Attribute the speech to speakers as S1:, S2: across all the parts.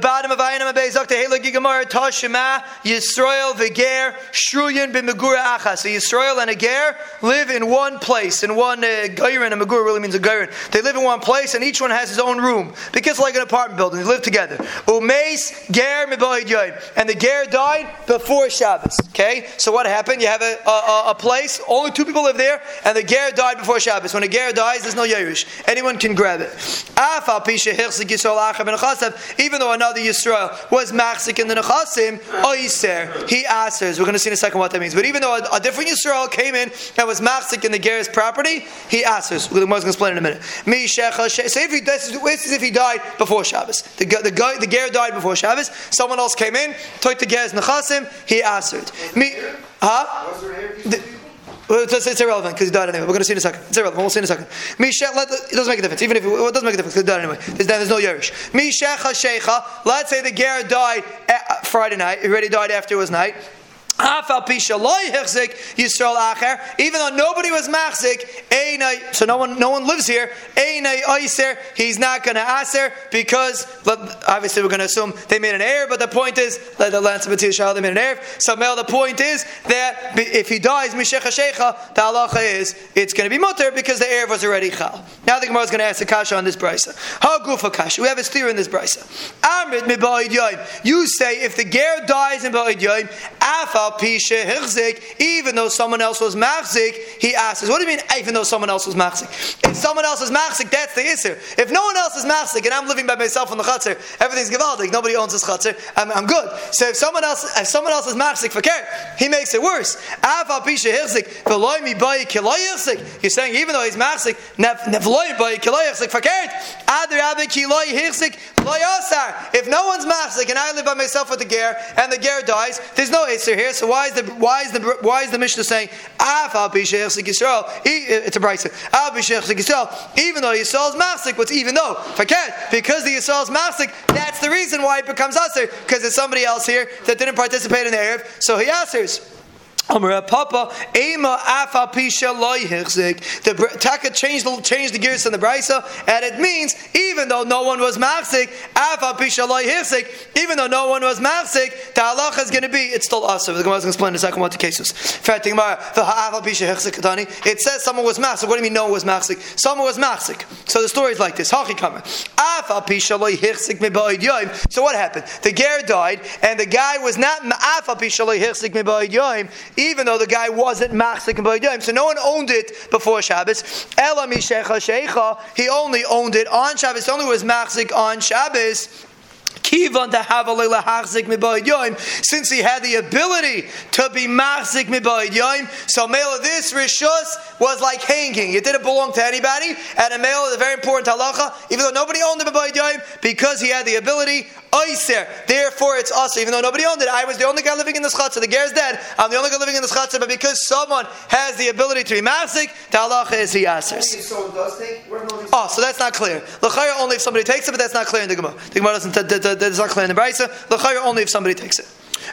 S1: bottom of Ayanam Abayzak, the Hela Gigamar, Tashima, Yisrael, Viger, Shruyan, Bimagura Acha. So Yisrael and Ager live in one place, in one uh, Gairin, and Magura really means a Gairin. They live in one place, and each one has his own room. Because like an apartment building, they live together. Umeis, Ger, Mibayid Yoim. And the Ger died before Shabbos. Okay? So what happened? You have a, a, a place, only two people live there, and the Ger died before Shabbos. When a Ger dies, there's no Yerush. Anyone can grab it. Even though another Yisrael was Machzik in the Nechasim, Oiser, he answers. We're going to see in a second what that means. But even though a, a different Yisrael came in and was Machzik in the Ger's property, he answers. The Gemara's going to explain in a minute. So if he, this is if he died before Shabbos. The, the, guy, the Ger died before Shabbos. Someone else came in, took the Ger's Nechasim, he answered. Me, huh? The, well, it's, it's, irrelevant because he died anyway. We're going to see in a second. It's irrelevant. We'll see in a second. it doesn't make a difference. Even if it, it doesn't make a difference because he died anyway. There's, there's no Yerush. Mishecha Sheikha. Let's say the Ger died eh, Friday night. He already died after it was night. Even though nobody was machzik, so no one, no one lives here. He's not going to aser because obviously we're going to assume they made an error. But the point is that the lands of they made an error. So Mel, the point is that if he dies the halacha is it's going to be mutter because the error was already chal. Now the Gemara is going to ask the kasha on this brisa. How gufa kasha? We have a steer in this brisa. You say if the ger dies in ba'id yoim, afal even though someone else was machzik, he asks, what do you mean, even though someone else was machzik? If someone else is machzik, that's the issue. If no one else is machzik and I'm living by myself on the chutzner, everything's gewaldig, nobody owns this chutzner, I'm, I'm, good. So if someone else, if someone else is machzik for care, he makes it worse. You're saying even though he's machzik, If no one's machzik and I live by myself with the ger, and the ger dies, there's no Isser here, so why is the why is the why is the Mishnah saying Af al Yisrael? Uh, it's a brisa. Al Yisrael. Even though Yisrael is masik, what's even though? Forget because the Yisrael is masik. That's the reason why it becomes aser because there's somebody else here that didn't participate in the erev, so he answers. Papa, Ema Afa Pisha The Taka changed the changed the gears in the brisa, and it means even though no one was machzik, Afa Pisha even though no one was machzik, the halacha is going to be it's still also. The Gemara is going to explain in a second what the case is. It says someone was machzik. What do you mean no one was machzik? Someone was machzik. So the story is like this. So what happened? The ger died, and the guy was not Afa Pisha even though the guy wasn't machzik and b'yadayim. So no one owned it before Shabbos. Ela mishecha shecha. He only owned it on Shabbos. Only was machzik on Shabbos. Kivan to have a since he had the ability to be machzik yoim. So male of this rishus was like hanging. It didn't belong to anybody. And a male is a very important halacha, even though nobody owned the yoim, because he had the ability. Oiser. Therefore, it's us. Even though nobody owned it, I was the only guy living in this chutzah. The ger is dead. I'm the only guy living in the chutzah. But because someone has the ability to be machzik, the halacha is he asers. Oh, so that's not clear. L'chayr only if somebody takes it, but that's not clear in the Gemara. The Gemara doesn't not clear in the Brisa. Only if somebody takes it.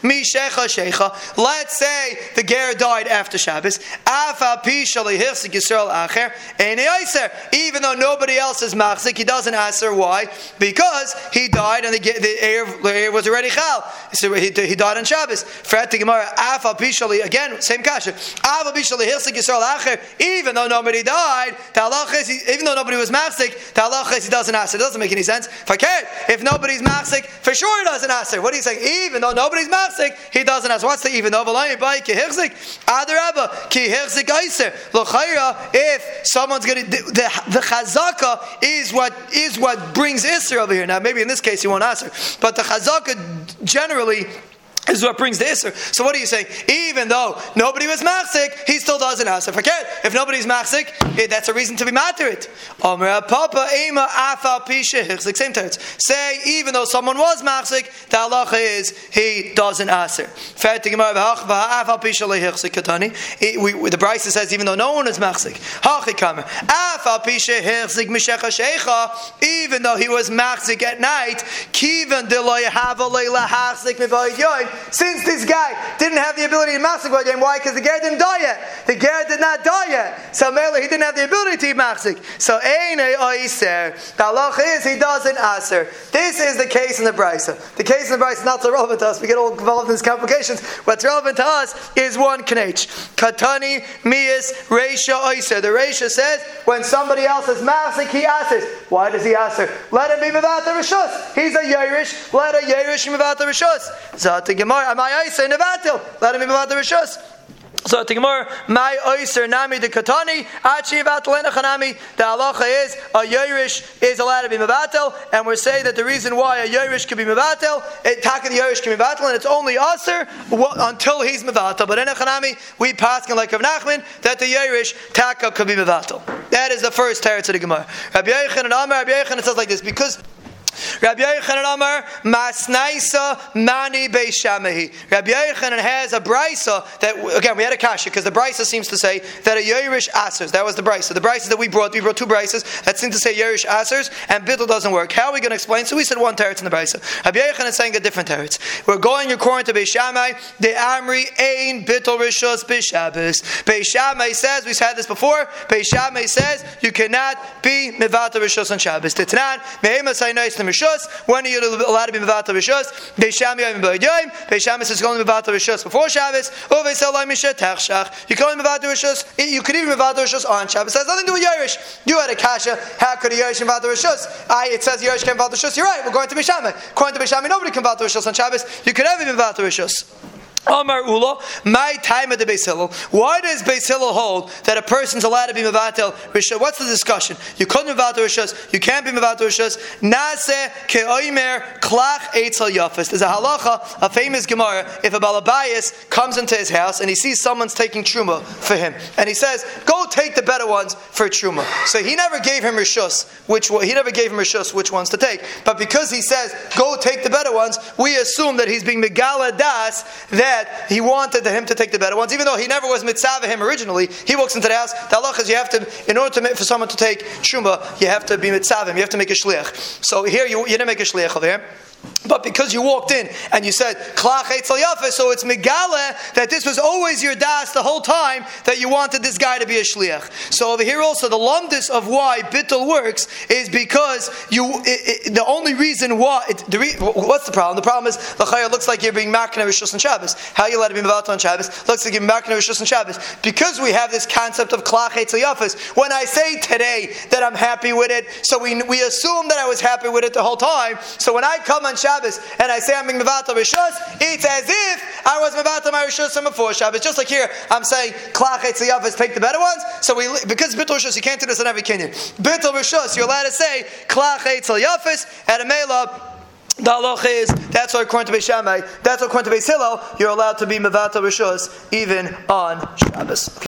S1: Mi shecha. Let's say the ger died after Shabbos. Even though nobody else is machzik, he doesn't answer why. Because he died and the, the, air, was already chal. So he, he died on Shabbos. Again same kasha. Even though nobody died, even though nobody was machzik, he doesn't answer. It doesn't make any sense. If nobody's machzik, for sure he doesn't answer. What are you saying? Even though nobody's machzik he doesn't ask. What's the even though? by adarabba if someone's going to the the chazaka is what is what brings iser over here. Now, maybe in this case he won't answer, but the chazaka generally this is what brings the Isser. So what are you saying? Even though nobody was Machzik, he still doesn't answer. Forget. If nobody's Machzik, eh, that's a reason to be mad to it. Same terms. Say, even though someone was Machzik, the halacha is he doesn't answer. The Brisa says, even though no one is Machzik. Even though he was Machzik at night, Kivan Deloy Hava Leila Hachzik since this guy didn't have the ability to machzik by why? Because the ger didn't die yet. The ger did not die yet. So Mela, he didn't have the ability to eat. So ein oiser. The halach is he doesn't aser. This is the case in the brisa. The case in the brisa is not so relevant to us. We get all involved in these complications. What's relevant to us is one knech. Katani mias reisha oiser. The reisha says when somebody else is machzik, he asers. Why does he aser? Let him be without the rishus. He's a Yerush. Let a Yerush be the rishus. Zat the Gemara. Am I oiser nevatil? Let him be without the rishus. So the Gemara, my oiser nami de katani, achi chanami. The halacha is a Yerush is allowed to be mevatel, and we're saying that the reason why a Yerush can be mevatel, it taka the Yerush can be mevatel, and it's only aser until he's mevatel. But in a chanami, we pass in like of Nachman that the Yerush taka could be mevatel. That is the first teretz of the Gemara. Rabbi Yochanan Amar, Rabbi Yechon, it says like this because Rabbi Yochanan Amar Masnaisa Mani Beishamehi. Rabbi Yochanan has a brisa that again we had a kasha because the brisa seems to say that a Yerush asers. That was the brisa. The brisa that we brought, we brought two brises that seem to say Yerush asers and bittul doesn't work. How are we going to explain? So we said one teretz in the brisa. Rabbi Yochanan is saying a different teretz. We're going according to Beishamai. The Amri Ein Bittul Rishos Beishabes. Beishamai says we've had this before. Beishamai says you cannot be mivata Rishos on Shabbos. Titnan Mehema Sainais Rishus. When are you allowed to be Mevata Rishus? Beisham Yom B'Yoyim. Beisham is going to be Mevata Rishus before Shabbos. Uvei Salai Misha Techshach. You can Mevata Rishus. You could even Mevata Rishus on Shabbos. It has nothing to do with Yerush. You had a kasha. How could a Yerush Mevata Rishus? I, it says Yerush can Mevata Rishus. You're right. We're going to Beisham. According to Beisham, nobody can Mevata Rishus on Shabbos. You could ever be Mevata Rishus. Amar Ula, my time at the Beis Hillel. Why does Beis Hillel hold that a person's allowed to be Mavatel Rishas? What's the discussion? You couldn't Mavatel Rishas, you can't be Mavatel Rishas. Nase ke'oimer klach eitzel yafis. There's a halacha, a famous Gemara, if a Balabayas comes into his house and he sees someone's taking truma for him, and he says, go take the better ones for truma. So he never gave him Rishus, which he never gave him Rishus which ones to take. But because he says, go take the better ones, we assume that he's being Megala Das, that he wanted him to take the better ones, even though he never was mitzvah him originally. He walks into the house. The halach is you have to, in order to make, for someone to take truma, you have to be mitzvah him. You have to make a shliach. So here you, you didn't make a shliach over here. But because you walked in and you said klach yafa, so it's megale that this was always your das the whole time that you wanted this guy to be a shliach. So over here also the lumdis of why bittul works is because you it, it, the only reason why it, the re, what's the problem? The problem is the looks like you're being makna rishus and Shabbos. How you let it be mevat on Shabbos? Looks like you're makna rishus and Shabbos because we have this concept of klach yafas. When I say today that I'm happy with it, so we we assume that I was happy with it the whole time. So when I come on Shabbos and I say I'm being Mevata Rishus, it's as if I was Mevata my Rishus from before Shabbos. Just like here, I'm saying Klach Etziyavas, take the better ones. So we, because Bittul Rishus, you can't do this on every Kenyan. Bittul Rishus, you're allowed to say Klach Etziyavas at a Mela. The halach is that's why according to Beis Shammai, that's why according to Beis Hillel, you're allowed to be mevata rishus even on Shabbos.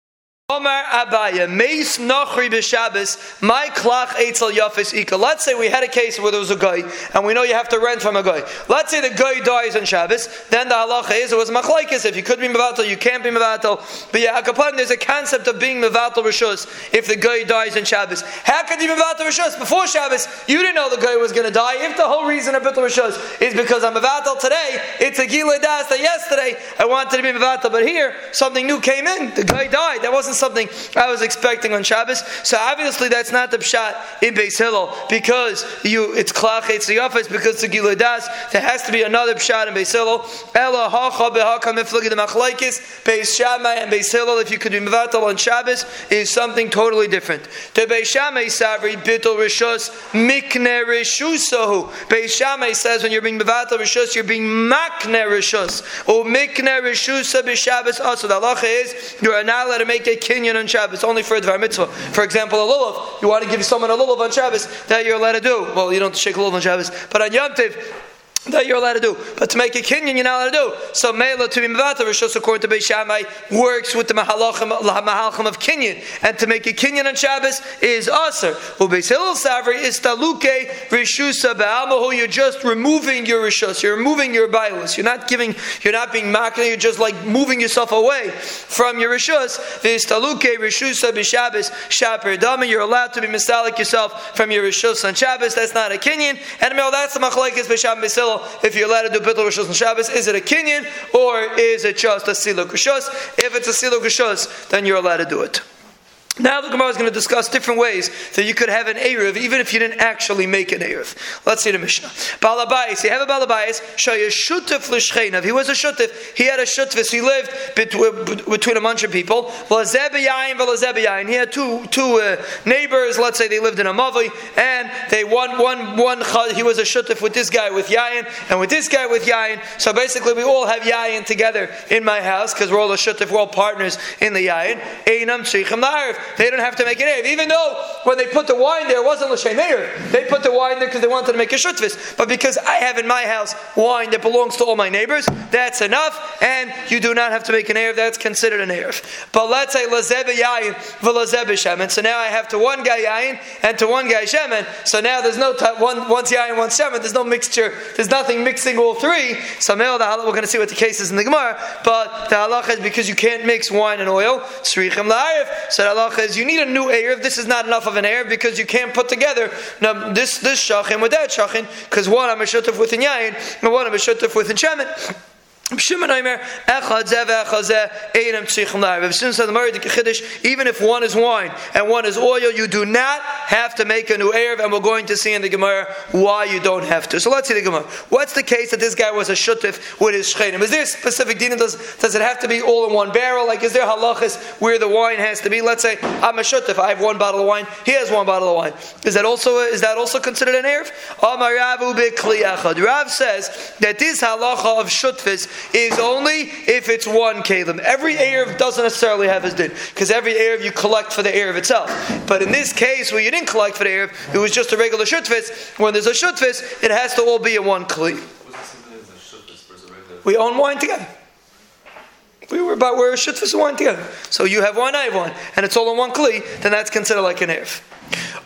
S1: Omar Abaya, Meis b'Shabbos, my eitzel yafis ika. Let's say we had a case where there was a guy, and we know you have to rent from a guy. Let's say the guy dies on Shabbos, then the halacha is it was machlaikis. If you could be mevatel, you can't be mevatel. But yeah, Akapan, there's a concept of being mevatel rishus if the guy dies on Shabbos. How could you be mevatel rishus before Shabbos? You didn't know the guy was going to die. If the whole reason of bitul rishus is because I'm mevatel today, it's a gila das that yesterday I wanted to be mevatel, but here something new came in. The guy died. That wasn't something I was expecting on Shabbos. So obviously that's not the pshat in Beis Hillel because you it's klach it's the office because it's a das. There has to be another pshat in Beis Hillel. Ella hacha iflagi the machlaikis Beis Shammai and Beis Hillel if you could be mevatel on Shabbos is something totally different. The Beis Shammai savri bittul rishus mikne rishusahu. Beis Shammai says when you're being mevatel rishus you're being makne rishus or mikne rishusa b'Shabbos also. The halacha is you are not allowed to make a kinyan on Shabbos, only for a Dvar Mitzvah. For example, a Lulav. You want to give someone a Lulav on Shabbos, that you're allowed to do. Well, you don't shake a Lulav on Shabbos. But on Yom Tiv, that you're allowed to do. But to make a kinyan, you're not allowed to do. So Mela to be Mevata Rishos, according to Beis Shammai, works with the Mahalachim, of kinyan. And to make a kinyan on Shabbos is Aser. Well, Beis Hillel Savri is Taluke Rishusa Ba'amahu. You're just removing your Rishos. You're removing your Bailus. You're not giving, you're not being Makna, you're just like moving yourself away from your Rishos. This Taluke Rishusa B'Shabbos Shaper Dama. You're allowed to be Misalik yourself from your Rishos on Shabbos. That's not a kinyan. And Mel, that's the Machlaikis B'Sham Beis level if you're allowed to do Bittul Rishos on Shabbos. Is it a Kinyan or is it just a Silo Rishos? If it's a Silo Rishos, then you're allowed to do it. Now the Gemara is going to discuss different ways that you could have an Erev even if you didn't actually make an Erev. Let's see the Mishnah. Balabais, you have a Balabais, Shutif L'Shcheinav. He was a Shutif. He had a Shutif. He lived between a bunch of people. Lazebeyayin, He had two, two uh, neighbors, let's say they lived in a Mavi, and they one, one, one, he was a Shutif with this guy with Yayin, and with this guy with Yayin. So basically we all have Yayin together in my house, because we're all a Shutif, we're all partners in the Yayin. Einam La'arv they don't have to make an Erev. Even though when they put the wine there, it wasn't L'Shem Erev. They put the wine there because they wanted to make a Shutvis. But because I have in my house wine that belongs to all my neighbors, that's enough, and you do not have to make an Erev. That's considered an Erev. But let's say Lazebe Yayin v'Lazebe Shemen. So now I have to one guy Yayin and to one guy Shemen. So now there's no, t- one, one's Yayin, Shemen. There's no mixture. There's nothing mixing all three. So we're going to see what the case is in the Gemara. But the halacha is because you can't mix wine and oil. So the halacha is you need a new Erev. This is not enough of an Erev because you can't put together now, this, this Shachin with that Shachin because one I'm a Shutaf with in Yayin and one I'm a Shutaf with in Shemin. Even if one is wine and one is oil, you do not have to make a new Erev, and we're going to see in the Gemara why you don't have to. So let's see the Gemara. What's the case that this guy was a Shutif with his Shchenim? Is there a specific din? Does, does it have to be all in one barrel? Like, is there halachas where the wine has to be? Let's say I'm a Shutif, I have one bottle of wine, he has one bottle of wine. Is that also, is that also considered an Erev? Rav says that this halacha of Shutfis is only if it's one kalim. Every Erev doesn't necessarily have his din, because every Erev you collect for the Erev itself. But in this case, where you didn't collect for the Erev, it was just a regular shutfis. When there's a shutfis, it has to all be in one kli. We own wine together. We were about we're a shutfis wine together. So you have one, I have one, and it's all in one kli, then that's considered like an Erev.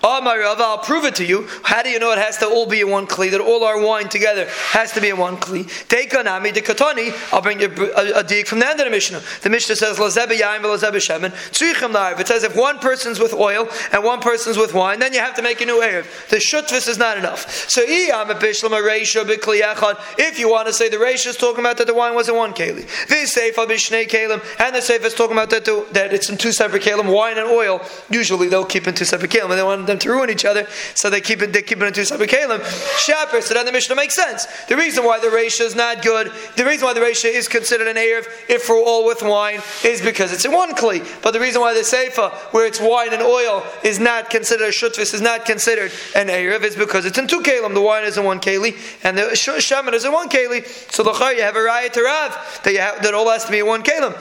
S1: Oh, my Rav, I'll prove it to you. How do you know it has to all be in one kli? That all our wine together has to be in one kli. Take anami de katani. I'll bring you a, a, dig from the end of the Mishnah. The Mishnah says lazebe yaim lazebe shemen tzrichem la'arv. It says if one person's with oil and one person's with wine, then you have to make a new erev. The shutvis is not enough. So iyam ebishlam a reisha b'kli echad. if you want to say the reisha is talking about that the wine was in one keli, this seifa b'shnei kelim, and the seifa is talking about that, that it's in two separate kelim, wine and oil. Usually they'll keep in two separate kelim, and they want them to ruin each other, so they keep it, they keep it into two separate kalim. Shaper, so then the Mishnah makes sense. The reason why the ratio is not good, the reason why the ratio is considered an Erev, if we're all with wine, is because it's in one kli. But the reason why the Seifa, where it's wine and oil, is not considered a shutvis, is not considered an Erev, is because it's in two kalim. The wine is in one keli, and the shaman is in one keli. So the you have a raya to Rav, that, you have, that all has to be in one kalim,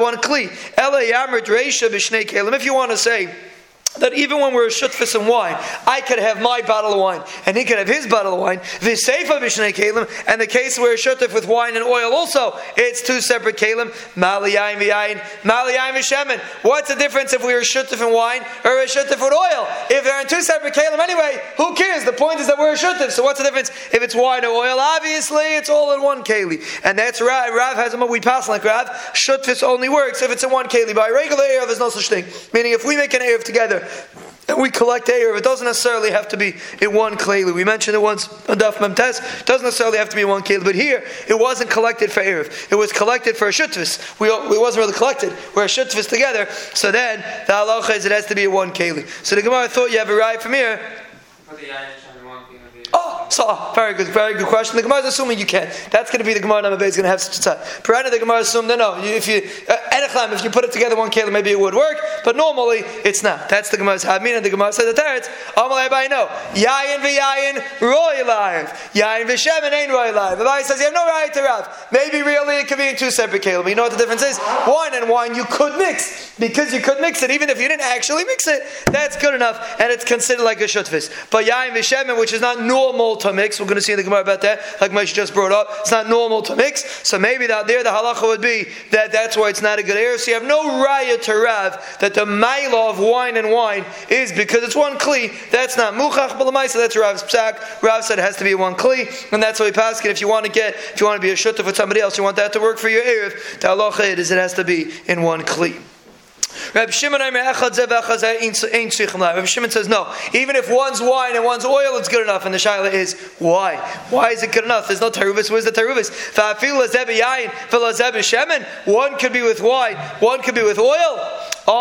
S1: one kli. Ela yamr reisha. If you want to say, that even when we're a shutfis and wine, I could have my bottle of wine and he could have his bottle of wine. V'seifa b'shnei kalim, and the case where a shutfis with wine and oil also, it's two separate kalim. Maliyayin v'yayin, maliyayin v'shemen. What's the difference if we were shutfis and wine or a shutfis with oil? If they're in two separate kalim anyway, who cares? The point is that we're a shutfis. So what's the difference if it's wine or oil? Obviously, it's all in one keli, and that's Rav. Rav has a we pass like Rav. Shutfis only works if it's in one keli. By regular air, there's no such thing. Meaning, if we make an air together and we collect Erev. It doesn't necessarily have to be in one Kleli. We mentioned it once on Daf Memtes. It doesn't necessarily have to be in one Kleli. But here, it wasn't collected for Erev. It was collected for a Shutvis. We, it wasn't really collected. We're a Shutvis together. So then, the halacha is it has to be in one Kleli. So the Gemara thought you have a right from here. Oh, so very good, very good question. The Gemara is assuming you can. That's going to be the Gemara number is going to have such a time. Perana, the Gemara assumed that no, if you uh, if you put it together one kilo, maybe it would work, but normally it's not. That's the Gemara's Hadmin, and the Gemara says the Teretz. Amalei by no, yayin v'yayin roy live, yayin v'shemen ain't roy live. Bible says you have no right to Rav. Maybe really it could be in two separate. But you know what the difference is? Wine and wine you could mix because you could mix it, even if you didn't actually mix it. That's good enough, and it's considered like a shutfis. But yayin v'shemen, which is not normal to mix, we're going to see in the Gemara about that, like Moshe just brought up. It's not normal to mix, so maybe out there the halacha would be that that's why it's not a good erev. So you have no raya to Rav that the maila of wine and wine is because it's one kli. That's not muchach b'lamaisa. That's Rav's psak. Rav said it has to be one kli, and that's why we pass it. If you want to get, if you want to be a shutta for somebody else, you want that to work for your erev. The halacha is it has to be in one kli. Rabbi Shimon says no. Even if one's wine and one's oil, it's good enough. And the shaila is why? Why is it good enough? There's no tarubis. Where's the tarubis? One could be with wine. One could be with oil. We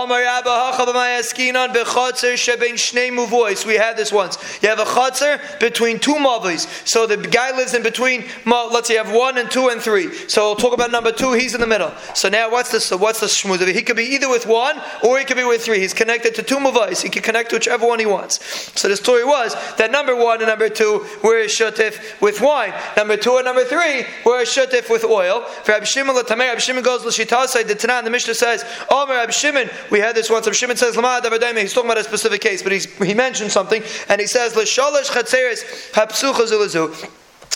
S1: had this once. You have a chatzar between two mavlis. So the guy lives in between. Let's say you have one and two and three. So we'll talk about number two. He's in the middle. So now what's the what's the shmuz? He could be either with one or he could be with three. He's connected to two mavlis. He can connect to whichever one he wants. So the story was that number one and number two were a shutif with wine. Number two and number three were a shutif with oil. For Rabbi Shimon, Rabbi Shimon goes. The Mishnah says, "Oh, Rabbi Shimon, we had this once. Shimon says, He's talking about a specific case, but he mentioned something, and he says,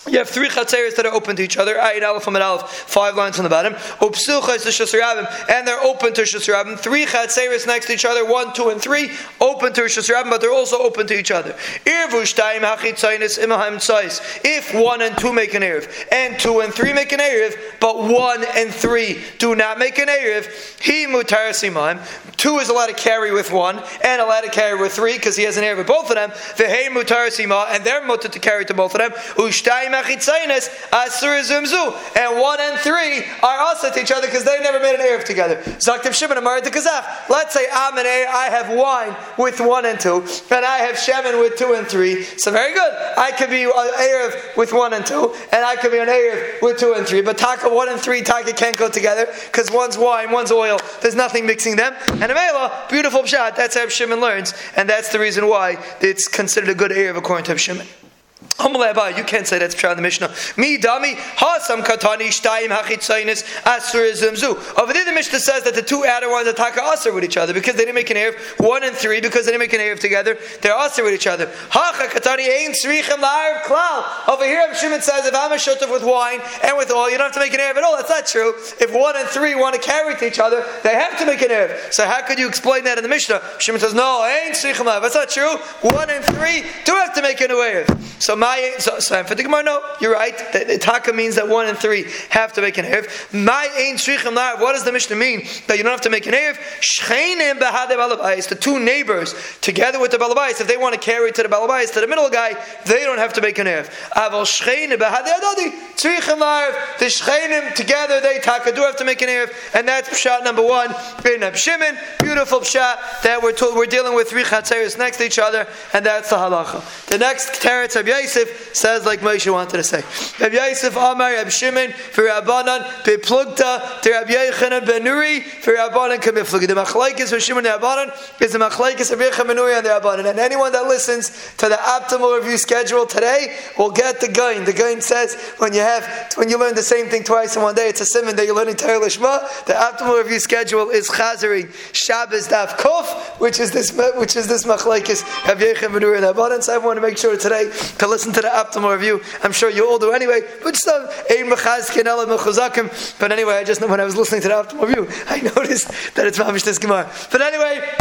S1: You have three chatzeres that are open to each other. Ayin Aleph from Aleph, five lines from the bottom. And they're open to Shasarabim. Three chatzeres next to each other, one, two, and three, open to Shasarabim, but they're also open to each other. If one and two make an Erev, and two and three make an Erev, but one and three do not make an Erev, he mutar. Two is allowed to carry with one, and allowed to carry with three, because he has an Erev with both of them. Vehe mutar sima, and they're mutar to carry to both of them. Ushtayim uh, and one and three are also to each other because they never made an Erev together. Zaktiv Shimon Amar to Kazaf. Let's say I'm I have wine with one and two, and I have Shemin with two and three. So very good. I could be an Erev with one and two, and I could be an Erev with two and three. But Taka one and three, Taka can't go together because one's wine, one's oil. There's nothing mixing them. And Amela, beautiful shot. That's how Shimon learns, and that's the reason why it's considered a good Erev according to Shimon. You can't say that's true in the Mishnah. Me dami hasam katani shtayim hachitzainis asurizum zu. Over there, the Mishnah says that the two outer ones attack asur with each other because they didn't make an erev. One and three because they didn't make an erev together. They're asur with each other. Hacha katani ein srichem la'arev klal. Over here, Shimon says if I'm a shutuf with wine and with oil, you don't have to make an erev at all. That's not true. If one and three want to carry to each other, they have to make an erev. So how could you explain that in the Mishnah? Shimon says no, ein srichem la'arev. That's not true. One and three do have to make an erev. So my so, so for the Gemara, no, you're right. The, taka means that one and three have to make an erev. My ein shrichim What does the Mishnah mean that you don't have to make an erev? Shcheinim behade balabais. The two neighbors together with the balabais, if they want to carry to the balabais to the middle guy, they don't have to make an erev. Aval shcheinim behade adadi tzrichim The shcheinim together they taka do have to make an erev, and that's shot number one in Shimon. Beautiful shot that we're told, we're dealing with three chatzeres next to each other, and that's the halacha. The next teretz of Yosef says like Moshe wanted to say. Rabbi Yosef Amar, Rabbi Shimon, for Rabbanan, Beplugta, to Rabbi Yochanan ben Nuri, for Rabbanan Kamiflugi. The Machlaikis for Shimon Rabbanan is the Machlaikis of Yochanan ben Nuri and the Rabbanan. And anyone that listens to the optimal review schedule today will get the gain. The gain says when you have, when you learn the same thing twice in one day, it's a simon that you're learning Torah Lishma. The optimal review schedule is Chazari Shabbos Daf Kuf, which is this, which is this Machlaikis of Yochanan ben Nuri and Rabbanan. So I want to make sure today to listen to the optimal review. I'm sure you all do anyway. But But anyway, I just know when I was listening to the optimal review, I noticed that it's Mamish this Gemara. But anyway.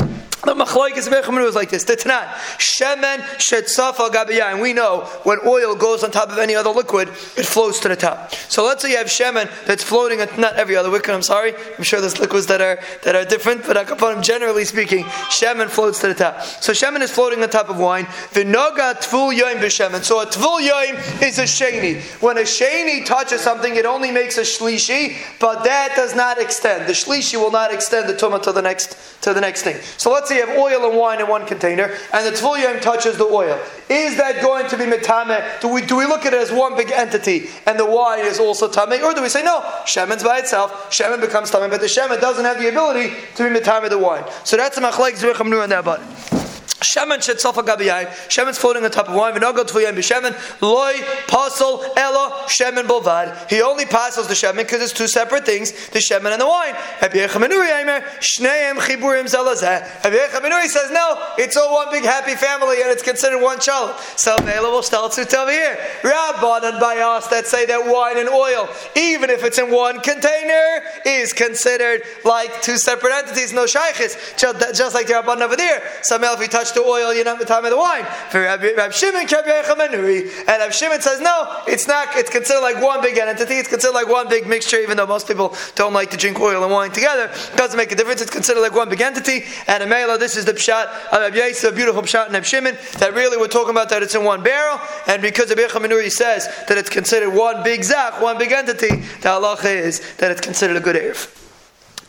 S1: The machlokes of is like this. The Tanan, shemen shetzafa gabiya, and we know when oil goes on top of any other liquid, it flows to the top. So let's say you have shemen that's floating, at, not every other liquid. I'm sorry, I'm sure there's liquids that are that are different, but akapanim, generally speaking, shemen floats to the top. So shemen is floating on top of wine. The noga tvul yoim b'shemen. So a tvul yoim is a sheni. When a sheni touches something, it only makes a shlishi, but that does not extend. The shlishi will not extend the tumah to the next to the next thing. So let's say you have oil and wine in one container, and the Tvul touches the oil. Is that going to be mitame? Do we, do we look at it as one big entity, and the wine is also tame? Or do we say, no, Shemen's by itself, Shemen becomes tame, but the Shemen doesn't have the ability to be mitame the wine. So that's the machlek zricham nu and that button. Shemen shet sofa gabiyai. Shemen's floating on top of wine. V'nogot tvuyim b'shemen. Loy pasol elo shemen bolvad. He only passes the shemen because it's two separate things: the shemen and the wine. Rabbi Yochanan ben Nuri Aimer shneim chiburim zelazeh. Rabbi Yochanan ben Nuri says no, it's all one big happy family and it's considered one child. So available stelzut over here. Rabbanan bayas that say that wine and oil, even if it's in one container, is considered like two separate entities. No shaykhis, just like the Rabban over there. So if touch the oil, you're not the time of the wine. For Rabbi, Rabbi Shimon, and Rabbi Shimon says no, it's not. It's considered like one big entity. It's considered like one big mixture, even though most people don't like to drink oil and wine together. It doesn't make a difference. It's considered like one big entity. And a Mela, this is the pshat of Rabbi Yisrael, beautiful pshat in Rabbi Shimon. That really we're talking about that it's in one barrel, and because Rabbi Chaminuri says that it's considered one big zach, one big entity, the halacha is that it's considered a good erev.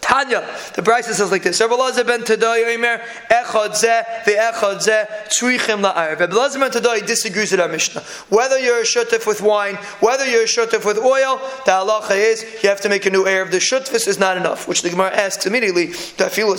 S1: Tanya, the Brisa says like this: Rabbi ben Tadai Omer Echad Tzrichim ben Tadai disagrees with our Mishnah. Whether you're a shutif with wine, whether you're a shutif with oil, the halacha is you have to make a new erev. The shutifis is not enough, which the Gemara asks immediately. If we're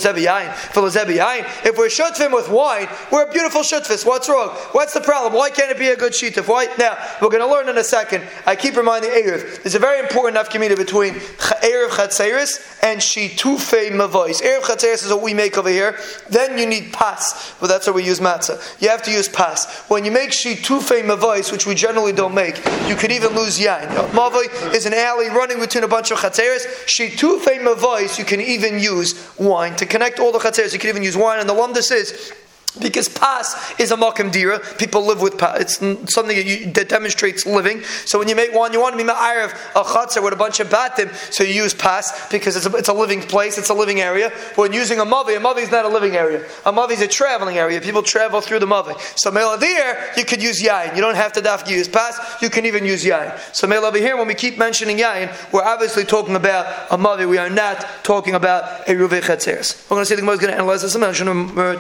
S1: shutifim with wine, we're a beautiful shutifis. What's wrong? What's the problem? Why can't it be a good shutif? Why? Now we're going to learn in a second. I keep reminding erev. There's a very important nafkamina between erev chatzeris and sheet tufe mavois. Erev chatzeres is what we make over here. Then you need pas, but that's how we use matzah. You have to use pas. When you make shitufe mavois, which we generally don't make, you could even lose yain. Mavoi is an alley running between a bunch of chatzeres. Shitufe mavois, you can even use wine to connect all the chatzeres. You can even use wine, and the one lumdus is because pas is a makam dira. People live with pas. It's something that, you, that, demonstrates living. So when you make one, you want to be ma'ayr of a chutzah with a bunch of batim. So you use pas because it's a, it's a living place. It's a living area. When using a mavi, a mavi is not a living area. A mavi is a traveling area. People travel through the mavi. So meladir, you could use yain. You don't have to dafki use pas. You can even use yain. So meladir here, when we keep mentioning yain, we're obviously talking about a mavi. We are not talking about a ruvei chetzeres. We're going to say the Gemara is going to analyze this. I'm going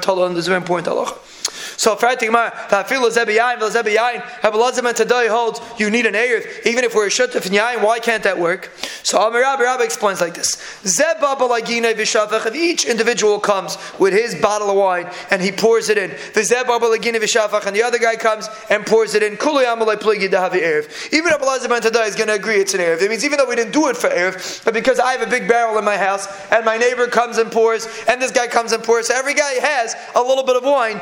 S1: to this very important halacha. So Friday Gemara, Tafilu Zebi Yain, Zebi Yain, Abelazim and Tadai holds you need an Erev, even if we're a Shutaf in Yain, why can't that work? So Amir Rabbi Rabbi explains like this. Each individual comes with his bottle of wine and he pours it in, and the other guy comes and pours it in. Even Abelazim and Tadai is going to agree it's an Erev. It means even though we didn't do it for Erev, but because I have a big barrel in my house and my neighbor comes and pours, and this guy comes and pours, so every guy has a little bit of wine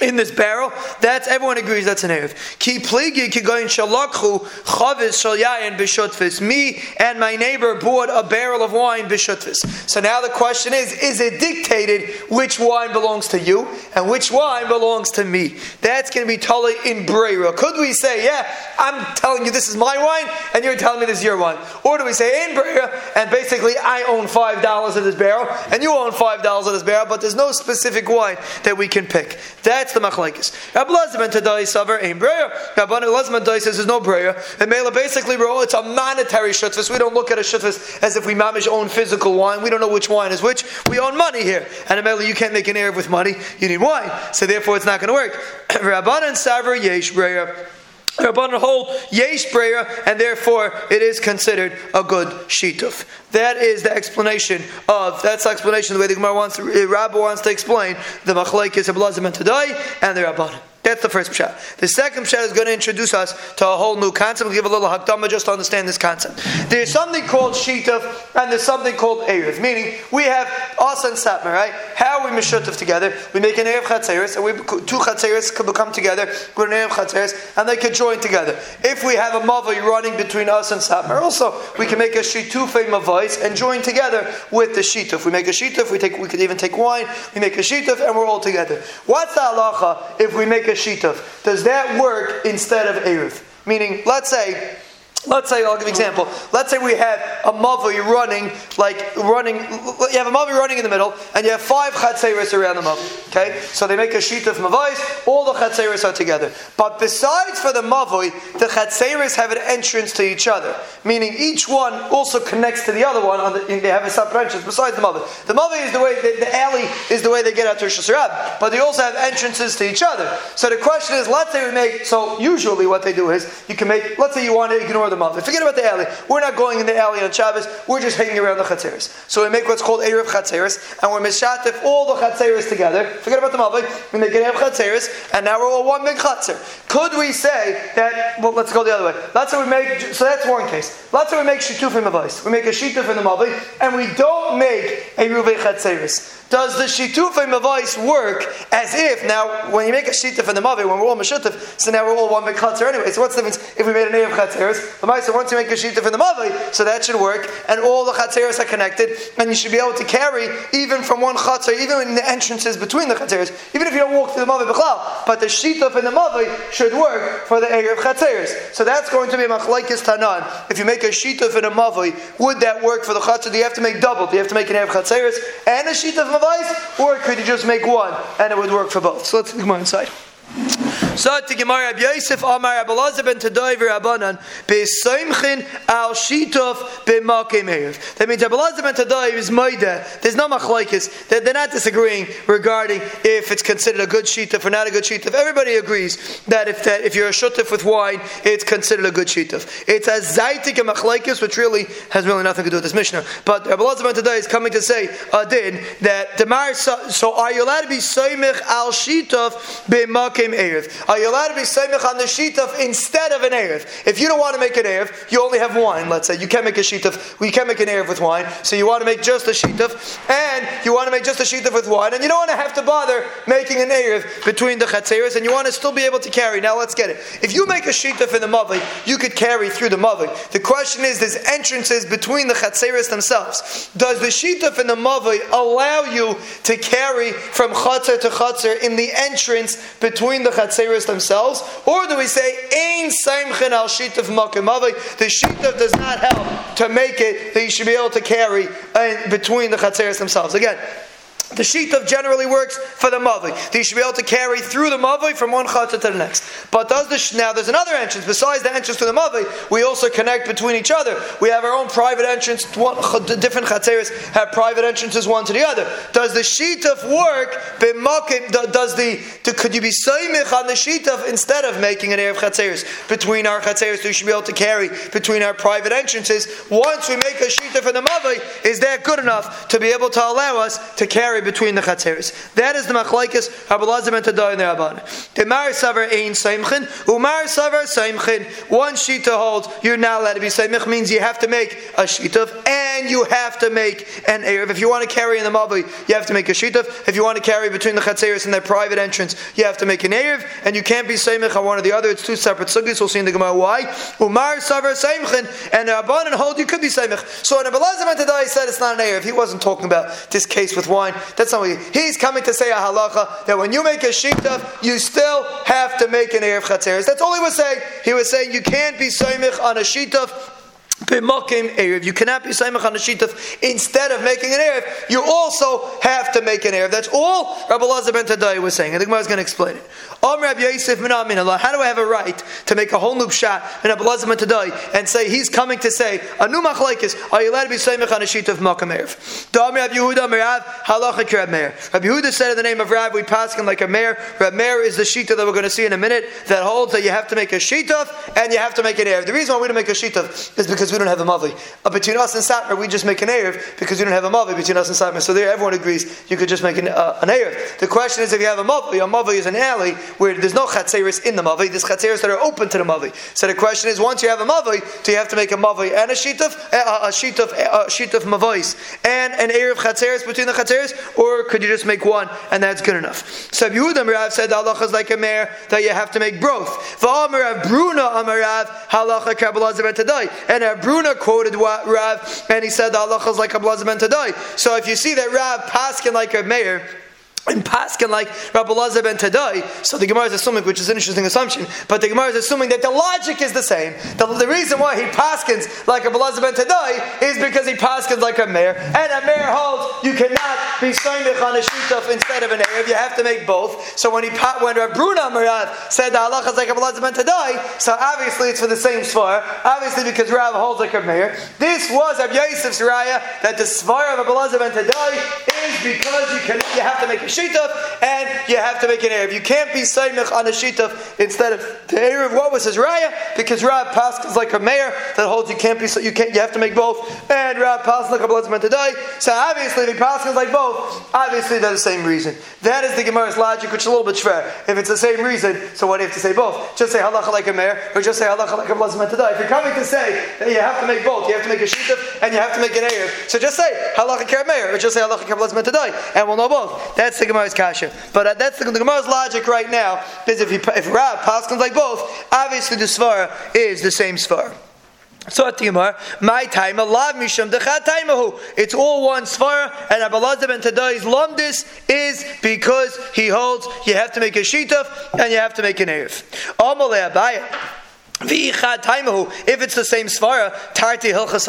S1: in this barrel, that's everyone agrees that's an erev. Ki pligi ki goin shalakhu chavis shalyayin b'shutfis. Me and my neighbor bought a barrel of wine b'shutfis. So now the question is: Is it dictated which wine belongs to you and which wine belongs to me? That's going to be totally in breira. Could we say, yeah, I'm telling you this is my wine and you're telling me this is your wine, or do we say in breira and basically I own five dollars of this barrel and you own five dollars of this barrel, but there's no specific wine that we can pick. That that's the machlekes. Rabbi Lazman Tadai Savar Ein Breyer. Rabbi Lazman Tadai says there's no Breyer. And Mela basically it's a monetary shutfus. We don't look at a shutfus as if we mamish own physical wine. We don't know which wine is which. We own money here. And Mela, you can't make an Erev with money. You need wine. So therefore it's not going to work. Rabbanan Savar Yesh Breyer. Rabbanan hold yesh prayer, and therefore it is considered a good shituf. That is the explanation of that's the explanation the way the Gemara wants, the Rabbi wants to explain the machlekes Lazim and today and the Rabbanan. That's the first pshat. The second pshat is going to introduce us to a whole new concept. We'll give a little hakdama just to understand this concept. There's something called shituf and there's something called erev. Meaning we have us and satmar, right? How are we mishutav together? We make an erev chatzeres, and we two chatzeres could come together. We're an erev chatzeres, and they could join together. If we have a mavoi running between us and satmar, also we can make a shitufe mavais and join together with the shituf. We make a shituf. We take. We could even take wine. We make a shituf, and we're all together. What's the halacha if we make a Does that work instead of Erev? Meaning, let's say Let's say, I'll give an example. Let's say we have a mavi running, like running, you have a mavi running in the middle, and you have five chatzeris around the mavi. Okay? So they make a sheet of mavais, all the chatzeris are together. But besides for the mavi, the chatzeris have an entrance to each other. Meaning each one also connects to the other one, the, they have a separate entrance besides the mavi. The mavi is the way, the, the, alley is the way they get out to Rosh but they also have entrances to each other. So the question is, let's say we make, so usually what they do is, you can make, let's say you want to ignore the the. Forget about the alley. We're not going in the alley on Shabbos. We're just hanging around the chatzeres. So we make what's called Erev Chatzeres, and we're mishatif all the chatzeres together. Forget about the Malvik. We make Erev Chatzeres, and now we're all one big chatzer. Could we say that, well, let's go the other way. Let's say we make, so that's one case. Let's say we make Shituf in the vice. We make a Shituf in the Malvik, and we don't make a Ruvei Chatzeres. Does the shitufay mavais work as if now when you make a shituf in the mavi when we're all mashutuf, so now we're all one big chatzar anyway. So what's the difference if we made an erev chatzeres? The so once you make a shituf in the mavi, so that should work, and all the chatzeres are connected, and you should be able to carry even from one chatzar, even in the entrances between the chatzeres, even if you don't walk through the mavi b'chlal. But the shituf in the mavi should work for the erev chatzeres. So that's going to be machlekes tanan. If you make a shituf in a mavi, would that work for the chatzar? Do you have to make double? Do you have to make an erev chatzeres and a shituf mavais, or could you just make one and it would work for both? So let's take more inside. So to Gemara Rabbi Yosef Amar Abelazar ben Tadoiv Rabbanan Besoimchin al Shitov b'Makim Erev. That means Abelazar ben Tadoiv is Moida. There's no machlokes. They're, not disagreeing regarding if it's considered a good shitov or not a good shitov. Everybody agrees that if that if you're a shutuf with wine, it's considered a good shitov. It's a zaitik and machlokes, which really has really nothing to do with this Mishnah. But Abelazar ben Tadoiv is coming to say Adin that the Mar. So are you allowed to be Soimich al Shitov b'Makim Erev? Are you allowed to be Seimich on the Shitaf instead of an Erev? If you don't want to make an Erev, you only have wine, let's say. You can't make a Shitaf, well, you can't make an Erev with wine, so you want to make just a Shitaf, and you want to make just a Shitaf with wine, and you don't want to have to bother making an Erev between the Chatzeres, and you want to still be able to carry. Now let's get it. If you make a Shitaf in the Mavi, you could carry through the Mavi. The question is, there's entrances between the Chatzeres themselves. Does the Shitaf in the Mavi allow you to carry from Chatzer to Chatzer in the entrance between the Chatzeres themselves, or do we say Ein Saimchin al Shitaf Makim The Shitaf does not help to make it that you should be able to carry uh, between the Chatzeres themselves. Again, the shitov generally works for the mavi. You should be able to carry through the mavi from one chatzah to the next. But does the now there's another entrance besides the entrance to the mavi. We also connect between each other. We have our own private entrance. One, different chatzeres have private entrances one to the other. Does the shitov work? Does the could you be soymich on the shitov instead of making an erev chatzeres between our chatzeres? So you should be able to carry between our private entrances. Once we make a shitov in the mavi, is that good enough to be able to allow us to carry? Between the chatzeres. That is the machlaikas Abelazim and the Rabban. The Mar Savar Ein Umar Savar Saimchin. One sheet to hold, you're not allowed to be Saimich, means you have to make a shituf and you have to make an Erev. If you want to carry in the Mavi, you have to make a shituf. If you want to carry between the chatzeres and their private entrance, you have to make an Erev, and you can't be Saimich on one or the other. It's two separate sugis. We'll see in the Gemara why. Umar Savar Saimchin, and Rabban and hold, you could be Saimich. So when Abelazim and Tadai said it's not an Erev, he wasn't talking about this case with wine. That's not what he, he's coming to say a halacha that when you make a shitaf, you still have to make an erev chatzeres. That's all he was saying. He was saying you can't be soymich on a Erev. Eh, you cannot be Saimach on Shitaf. Instead of making an Erev, you also have to make an Erev. That's all Rabbi Lazar ben Tadai was saying. I think I was going to explain it. Om Rabbi Yosef Allah. How do I have a right to make a whole new shot in Rabbi Lazar ben Tadai and say he's coming to say a new machlekes? Are you allowed to be Saimach on a Shitaf Mokim Erev? Dam Rabbi Yehuda Merav Halacha Rabbi Meir. Rabbi Yehuda said in the name of Rav, we pass him like a mayor. Rabbi Meir is the Shita that we're going to see in a minute that holds that you have to make a Shitaf and you have to make an Erev. The reason why we don't make a Shitaf is because we don't have a Mavi. Uh, between us and Satmar, we just make an Erev because we don't have a Mavi between us and Satmar. So there, everyone agrees you could just make an, uh, an Erev. The question is if you have a Mavi, a Mavi is an alley where there's no Chatzeris in the Mavi, there's Chatzeris that are open to the Mavi. So the question is, once you have a Mavi, do you have to make a Mavi and a sheet of, uh, a sheet of, a sheet of Mavais and an Erev Chatzeris between the Chatzeris, or could you just make one and that's good enough? So Yehuda Rav said the Allah is like a mare that you have to make both. V'amar Bruna Amarav halacha and Bruna quoted what Rav, and he said the halacha is like a blazim and tadai. So if you see that Rav paskin like a mayor, in Paskin like Rabbi Lazar ben Tadai, so the Gemara is assuming, which is an interesting assumption, but the Gemara is assuming that the logic is the same. The, the reason why he Paskins like Rabbi Lazar ben Tadai is because he Paskins like a mayor, and a mayor holds you cannot be Soimich on a Shituf instead of an Erev, you have to make both. So when he when Rabbi Bruna Marav said the halacha is like Rabbi Lazar ben Tadai, so obviously it's for the same svar, obviously because Rav holds like a mayor. This was Rabbi Yosef's raya that the svar of Rabbi Lazar ben Tadai is because you can you have to make a and you have to make an erev. You can't be saimich on a shituf instead of the erev. What was his raya? Because Rab Paskin's like a mayor that holds you can't be so you can't you have to make both, and Rab Paskin's like a bloodman today. So obviously, if Paskin's like both, obviously they're the same reason. That is the Gemara's logic, which is a little bit fair. If it's the same reason, so why do you have to say both? Just say halacha like a mayor, or just say halacha like a bloodman today. If you're coming to say that you have to make both, you have to make a shituf and you have to make an erev. So just say halacha like a mayor, or just say halacha ker bloodman today, and we'll know both. That's the Gemara's kasha. But uh, that's the, the Gemara's logic right now. Is if you, if Rab Paskin's like both, obviously the svara is the same svara. So at Timar, my time, Allah Misham Dechataimahu. It's all one svara, and Abelazar ben Tadai's lumdis is because he holds you have to make a shituf and you have to make an erev. Amalei Abaya. If it's the same svara, tarti hilchas.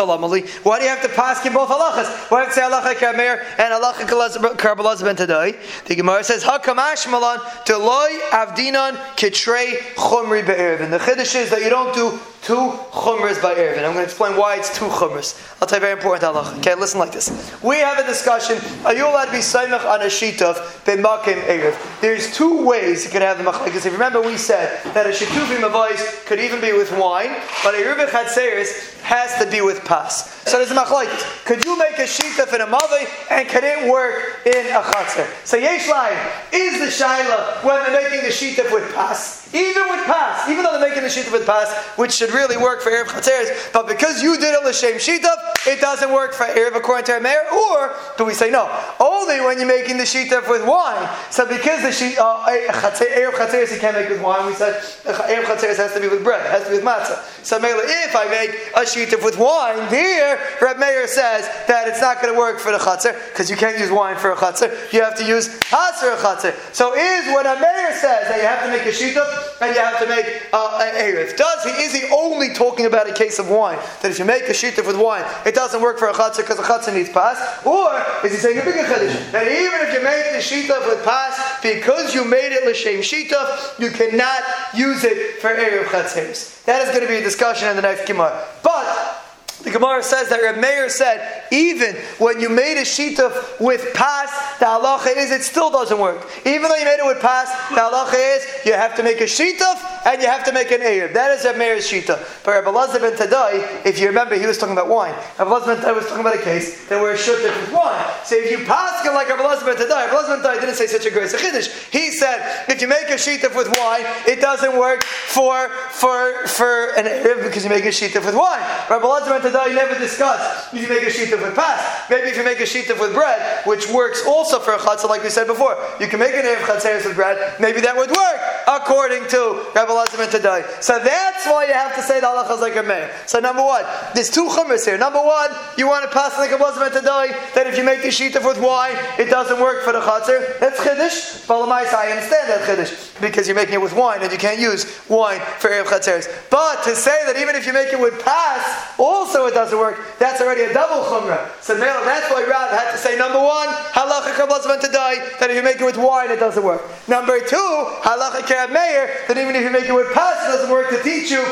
S1: Why do you have to pass in both halachas? Why do you have to say halacha kamer and halacha karbalaz ben tadai? The Gemara says hakamash malan deloy avdinan kitrei chumri. And the chiddush is that you don't do two chumras by. And I'm going to explain why it's two chumras. I'll tell you very important halacha. Okay, listen like this. We have a discussion. Are you allowed to be saimach on a shitov b'makim Erev? There's two ways you can have the machlekes. If you remember, we said that a shituvim voice could even be with wine, but a Rubik Hatzeris has to be with pas. So there's a machlekes. Could you make a shitov in a mavi and can it work in a chatzer? So yesh line is the shaila when they're making the shitov with pas. Even with pas, even though they're making the shitov with pas, which should really work for Erev Chatzeres, but because you did it l'shem shitov, it doesn't work for Erev according to mayor, or do we say no? Only when you're making the shitov with wine. So because the sheet, uh, Erev Chatzeres you can't make with wine, we said Erev Chatzeres has to be with bread, it has to be with matzah. So if I make a with wine, Here, Reb Meir says that it's not going to work for the chatzer, because you can't use wine for a chatzer, you have to use pas for a chatzer. So is when a mayor says that you have to make a shituf, and you have to make uh, an erev. Does he? Is he only talking about a case of wine? That if you make a shituf with wine, it doesn't work for a chatzah because a chatzah needs pas? Or is he saying a bigger chiddush that even if you make the shituf with pas, because you made it l'shem shituf, you cannot use it for erev chatzers? That is going to be a discussion in the next Gemara. But Father the Gemara says that Reb Meir said, even when you made a shituf with pas, the halacha is it still doesn't work. Even though you made it with pas, the halacha is you have to make a shituf and you have to make an eir. That is Reb Meir's shituf. But Reb Elazar ben Tadai, if you remember, he was talking about wine. Reb Elazar ben Tadai was talking about a case that where a shituf with wine. So if you pass it like Reb Elazar ben Tadai, Reb Elazar ben Tadai didn't say such a great chiddush. He said if you make a shituf with wine, it doesn't work for for for an eir because you make a shituf with wine. Reb Elazar ben Tadai never discussed you make a shituf with pas. Maybe if you make a shituf with bread, which works also for a chatzah, like we said before, you can make an erev chatzeres with bread. Maybe that would work according to Rabbi Lazim today. So that's why you have to say the halachas like a mayor. So number one, there's two chumras here. Number one, you want to pass like a Lazim today that if you make the shituf with wine, it doesn't work for the chatzah. That's chiddush. Balamais, I understand that chiddush because you're making it with wine and you can't use wine for erev chatzeres. But to say that even if you make it with pas, also it doesn't work, that's already a double chumrah. So that's why Rav had to say number one, halacha kabbalah to die, that if you make it with wine, it doesn't work. Number two, halacha kerab meir, that even if you make it with pas, it doesn't work to teach you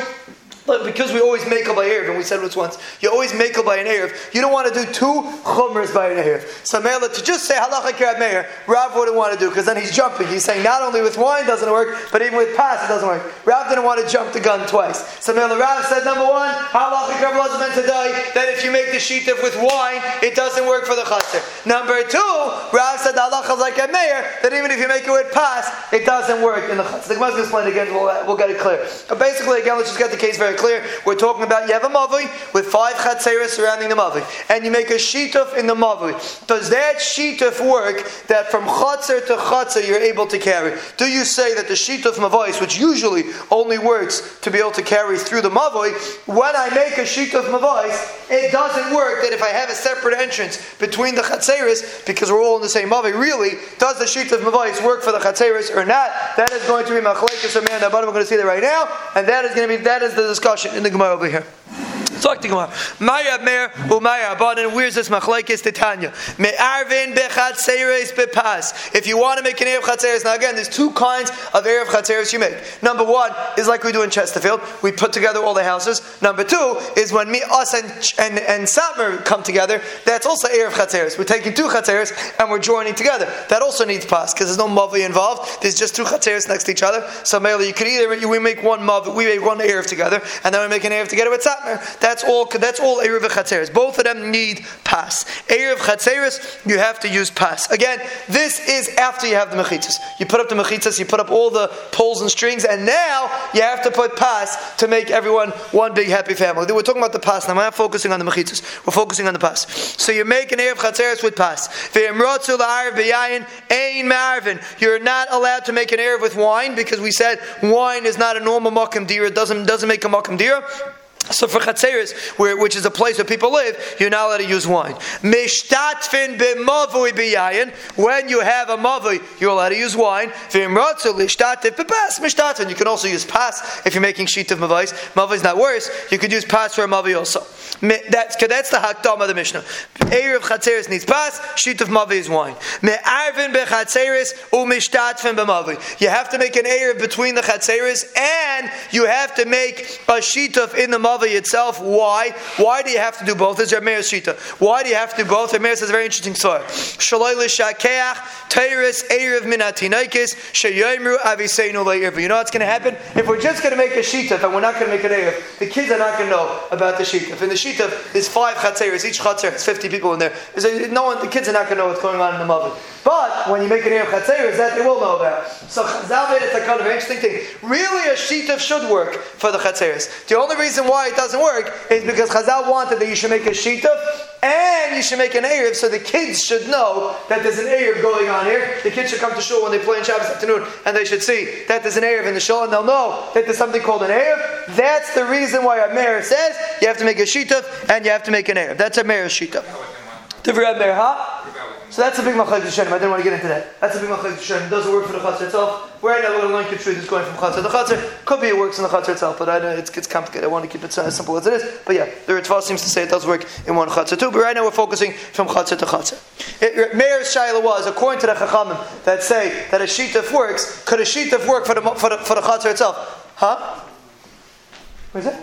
S1: but because we always make up by Erev, and we said this once, you always make up by an Erev, you don't want to do two chumras by an Erev. So Mela, to just say halacha kirab meir, Rav wouldn't want to do, because then he's jumping. He's saying not only with wine doesn't work, but even with pass it doesn't work. Rav didn't want to jump the gun twice. So Mela, Rav said number one, halacha kirab meant to die, that if you make the shituf with wine, it doesn't work for the chaser. Number two, Rav said halacha like a mayor, that even if you make it with pass, it doesn't work in the chaser. The Gemara explain again, we'll, we'll get it clear. But basically, again, let's just get the case very very clear. We're talking about you have a mavi with five chatzeras surrounding the mavi, and you make a shituf in the mavi. Does that shituf work that from chatzer to chatzer you're able to carry? Do you say that the shituf mavais, which usually only works to be able to carry through the mavi, when I make a shituf mavais, it doesn't work that if I have a separate entrance between the chatzeras, because we're all in the same mavi, really, does the shituf mavais work for the chatzeras or not? That is going to be machlekes or man. We're going to see that right now, and that is going to be that is the discussion in the Gemara over here. Talk to Gemara. Maya Mer Umaya Abadan. Where's this machlekes Titania? Me'arvin bechatzeres bepas. If you want to make an erev chatzeres, now again, there's two kinds of erev chatzeres you make. Number one is like we do in Chesterfield. We put together all the houses. Number two is when me, us, and and, and Satmar come together. That's also erev chatzeres. We're taking two chatzeres and we're joining together. That also needs pas because there's no mavi involved. There's just two chatzeres next to each other. So mainly you could either we make one mav, we make one erev together, and then we make an erev together with Satmar. That's all. That's all erev chatzeres. Both of them need pas. Erev chatzeres, you have to use pas. Again, this is after you have the mechitzas. You put up the mechitzas, you put up all the poles and strings, and now you have to put pas to make everyone one big happy family. We're talking about the pas now. We're not focusing on the mechitzas. We're focusing on the pas. So you make an erev chatzeres with pas. You're not allowed to make an erev with wine because we said wine is not a normal makam dira. It doesn't doesn't make a makam dira. So for Chatzeris, which is a place where people live, you're not allowed to use wine. Mishtatfin b'mavui b'yayin. When you have a mavui, you're allowed to use wine. V'imratzu lishtatif b'pas mishtatfin. You can also use pas if you're making sheet of mavais. Mavui is not worse. You could use pas for a mavui also. That's, that's the hakdam of the Mishnah. Eir of Chatzeris needs pas, sheet of mavui is wine. Me'arvin b'Chatzeris u'mishtatfin b'mavui. You have to make an Eir between the Chatzeris and you have to make a sheet of in the mavui Itself. Why? Why do you have to do both? Is Rameir's Shita. Why do you have to do both? Rameir says a very interesting story. Shaloi l'shakeach, teiris, eiriv minatinaikis, sheyomru aviseinu le'irvu. You know what's going to happen? If we're just going to make a Shita and we're not going to make an eiriv, the kids are not going to know about the Shita. In the Shita, there's five chatzeris. Each chatzer has 50 people in there. No one, the kids are not going to know what's going on in the Mavi. But when you make an eiriv chatzeris, that they will know about. So Chazal made it a kind of interesting thing. Really, a Shita should work for the chatzeris. The only reason why why it doesn't work is because Chazal wanted that you should make a shita and you should make an Erev so the kids should know that there's an Erev going on here. The kids should come to shul when they play in Shabbos afternoon and they should see that there's an Erev in the shul and they'll know that there's something called an Erev. That's the reason why a mayor says you have to make a shita and you have to make an Erev. That's a mayor's shita. Tivri Meir, huh? So that's a big machlek Hashem. I didn't want to get into that. That's a big machlek Hashem. It doesn't work for the chatzar itself. Right now, we're going to learn is going from chatzar to chatzar. Could be it works in the chatzar itself, but I know it's, it's complicated. I want to keep it as simple as it is. But yeah, the Ritva seems to say it does work in one chatzar too. But right now, we're focusing from chatzar to chatzar. Meir's shaila was, according to the chachamim that say that a shitaf works, could a shitaf work for the for the, for the chatzar itself? Huh? What is it?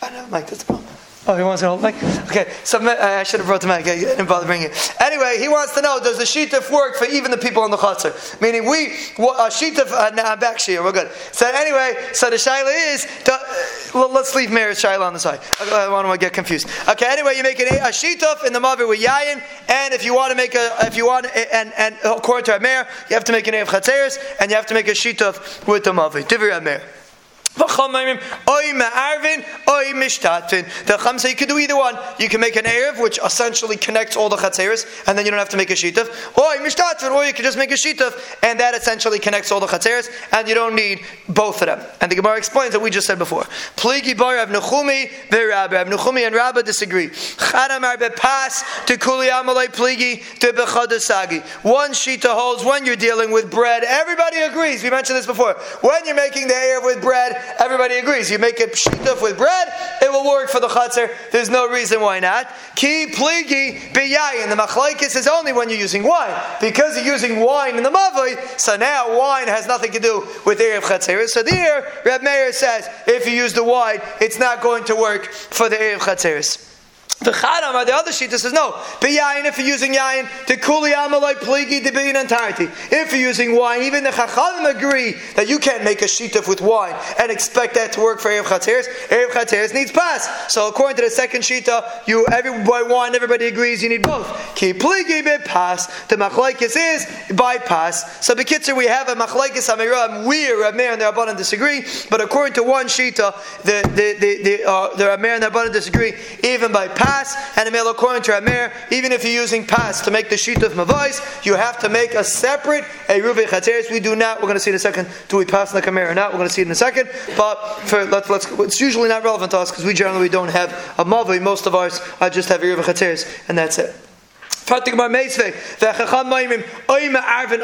S1: I Mike. That's the problem. Oh, he wants to hold mic? Okay, so I should have brought the mic. I didn't bother bringing it. Anyway, he wants to know, does the shituf work for even the people in the chutzner? Meaning we, a shituf, uh, I'm back here, we're good. So anyway, so the shaila is, uh, let's leave Mayor's shaila on the side. I don't want to get confused. Okay, anyway, you make an, a shituf in the mavi with yayin, and if you want to make a, if you want, and, and according to a mayor, you have to make an of chatzeres, and you have to make a shituf with the mavi. The you can do either one. You can make an Erev, which essentially connects all the Chatzeres, and then you don't have to make a Shitaf. Or or you can just make a Shitaf, and that essentially connects all the Chatzeres, and you don't need both of them. And the Gemara explains what we just said before. Pligi bar Rav Nechumi, Rabbi. Nechumi and Rabbi disagree. Chadamar bepas to Kuli Amalei Pligi to Bechadasagi. One Shita holds when you're dealing with bread. Everybody agrees. We mentioned this before. When you're making the Erev with bread, Everybody agrees. You make a pshituf with bread, it will work for the chatzar. There's no reason why not. Ki pligi biyayin. The machlaikis is only when you're using wine. Because you're using wine in the mavoi, so now wine has nothing to do with the Erev Chatzeris. So there, Reb Meir says, if you use the wine, it's not going to work for the Erev Chatzeris. The Chadam, the other sheet says no. Yayin, if you're using yayin, the kuli amalai pligi to be in entirety. If you're using wine, even the Chachamim agree that you can't make a shituf with wine and expect that to work for Erev Chatzeres. Erev Chatzeres needs pass. So according to the second shita, you every by wine, everybody agrees you need both. Ki pligi be pass. The machlaikis is by pas. So bekitzer, we have a machlaikis amiram. We, Rav Meir and the Rabbanan disagree, but according to one shita, the the the the, uh, the Rav Meir and the Rabbanan disagree even by pas pas, and a male according to Amir, even if you're using pas to make the sheet of mavais, you have to make a separate a ruve chateres. We do not. We're going to see in a second. Do we pass in the kamir or not? We're going to see it in a second. But for let's let's. It's usually not relevant to us because we generally don't have a mavai. Most of ours I just have a ruve chateres, and that's it. Meisve, the Chacham Maimim, Arvin.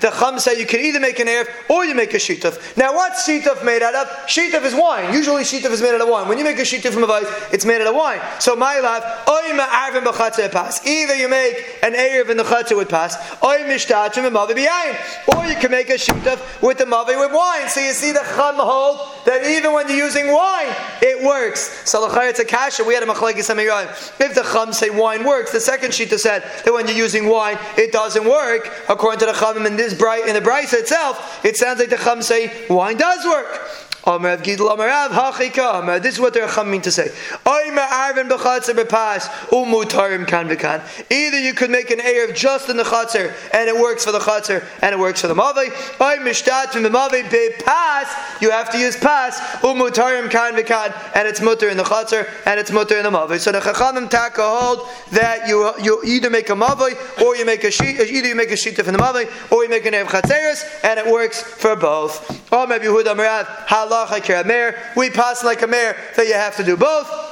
S1: The Chacham say you can either make an Erev or you make a Shituf. Now, what's Shituf made out of? Shituf is wine. Usually, Shituf is made out of wine. When you make a Shituf from a vice, it's made out of wine. So, my love, Arvin B'chatzah pass. Either you make an Erev in the Chatzah with pass, Oimishtatvin Mavi B'yayin. Or you can make a Shituf with the Mavi with wine. So, you see the Chacham hold that even when you're using wine, it works. So, a kasha. We had a Machlekes If the Chacham say wine works, the second Shituf Shita said that when you're using wine, it doesn't work. According to the Chamim in this bright in the Brisa itself, it sounds like the Chum say wine does work. This is what the Racham mean to say. Either you could make an Erev just in the Chatzar, and it works for the Chatzar, and it works for the Mavi. You have to use pas, umutarim kan v'kan, and it's mutter in the Chatzar, and it's mutter in the Mavi. So the Chachamim taka hold that you you either make a Mavi, or you make a sheet, either you make a sheet from the Mavi, or you make an Erev Chatzeres, and it works for both. Or maybe Yehuda Merav, halacha We pass like a mayor that you have to do both.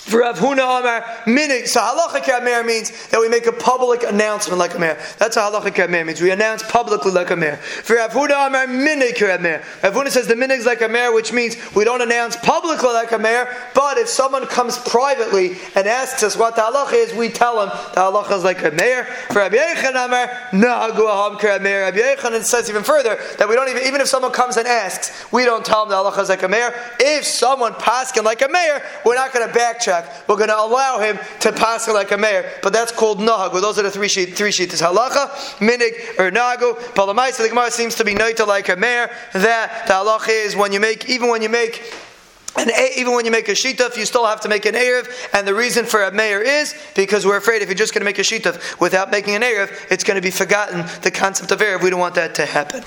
S1: For Rav Huna Amar minig. So halacha kamer means that we make a public announcement like a mayor. That's how halacha kamer means. We announce publicly like a mayor. For Rav Huna Amar minig kamer. Rav Huna says the minig is like a mayor, which means we don't announce publicly like a mayor. But if someone comes privately and asks us what the halacha is, we tell them the halacha is like a mayor. For Rabbi Yochanan Amar nahagu aham kamer. Rabbi Yochanan says even further that we don't even even if someone comes and asks, we don't tell them the halacha is like a mayor. If someone paskin like a mayor, we're not going to backtrack we're going to allow him to pass like a mayor. But that's called nahag. Well, those are the three sheet three sheets. Halacha, minig, or nagu. Palamaisa, the Gemara seems to be noita like a mayor. That the halacha is when you make, even when you make and even when you make a shituf, you still have to make an Erev. And the reason for a mayor is because we're afraid if you're just going to make a shituf without making an Erev, it's going to be forgotten the concept of Erev. We don't want that to happen.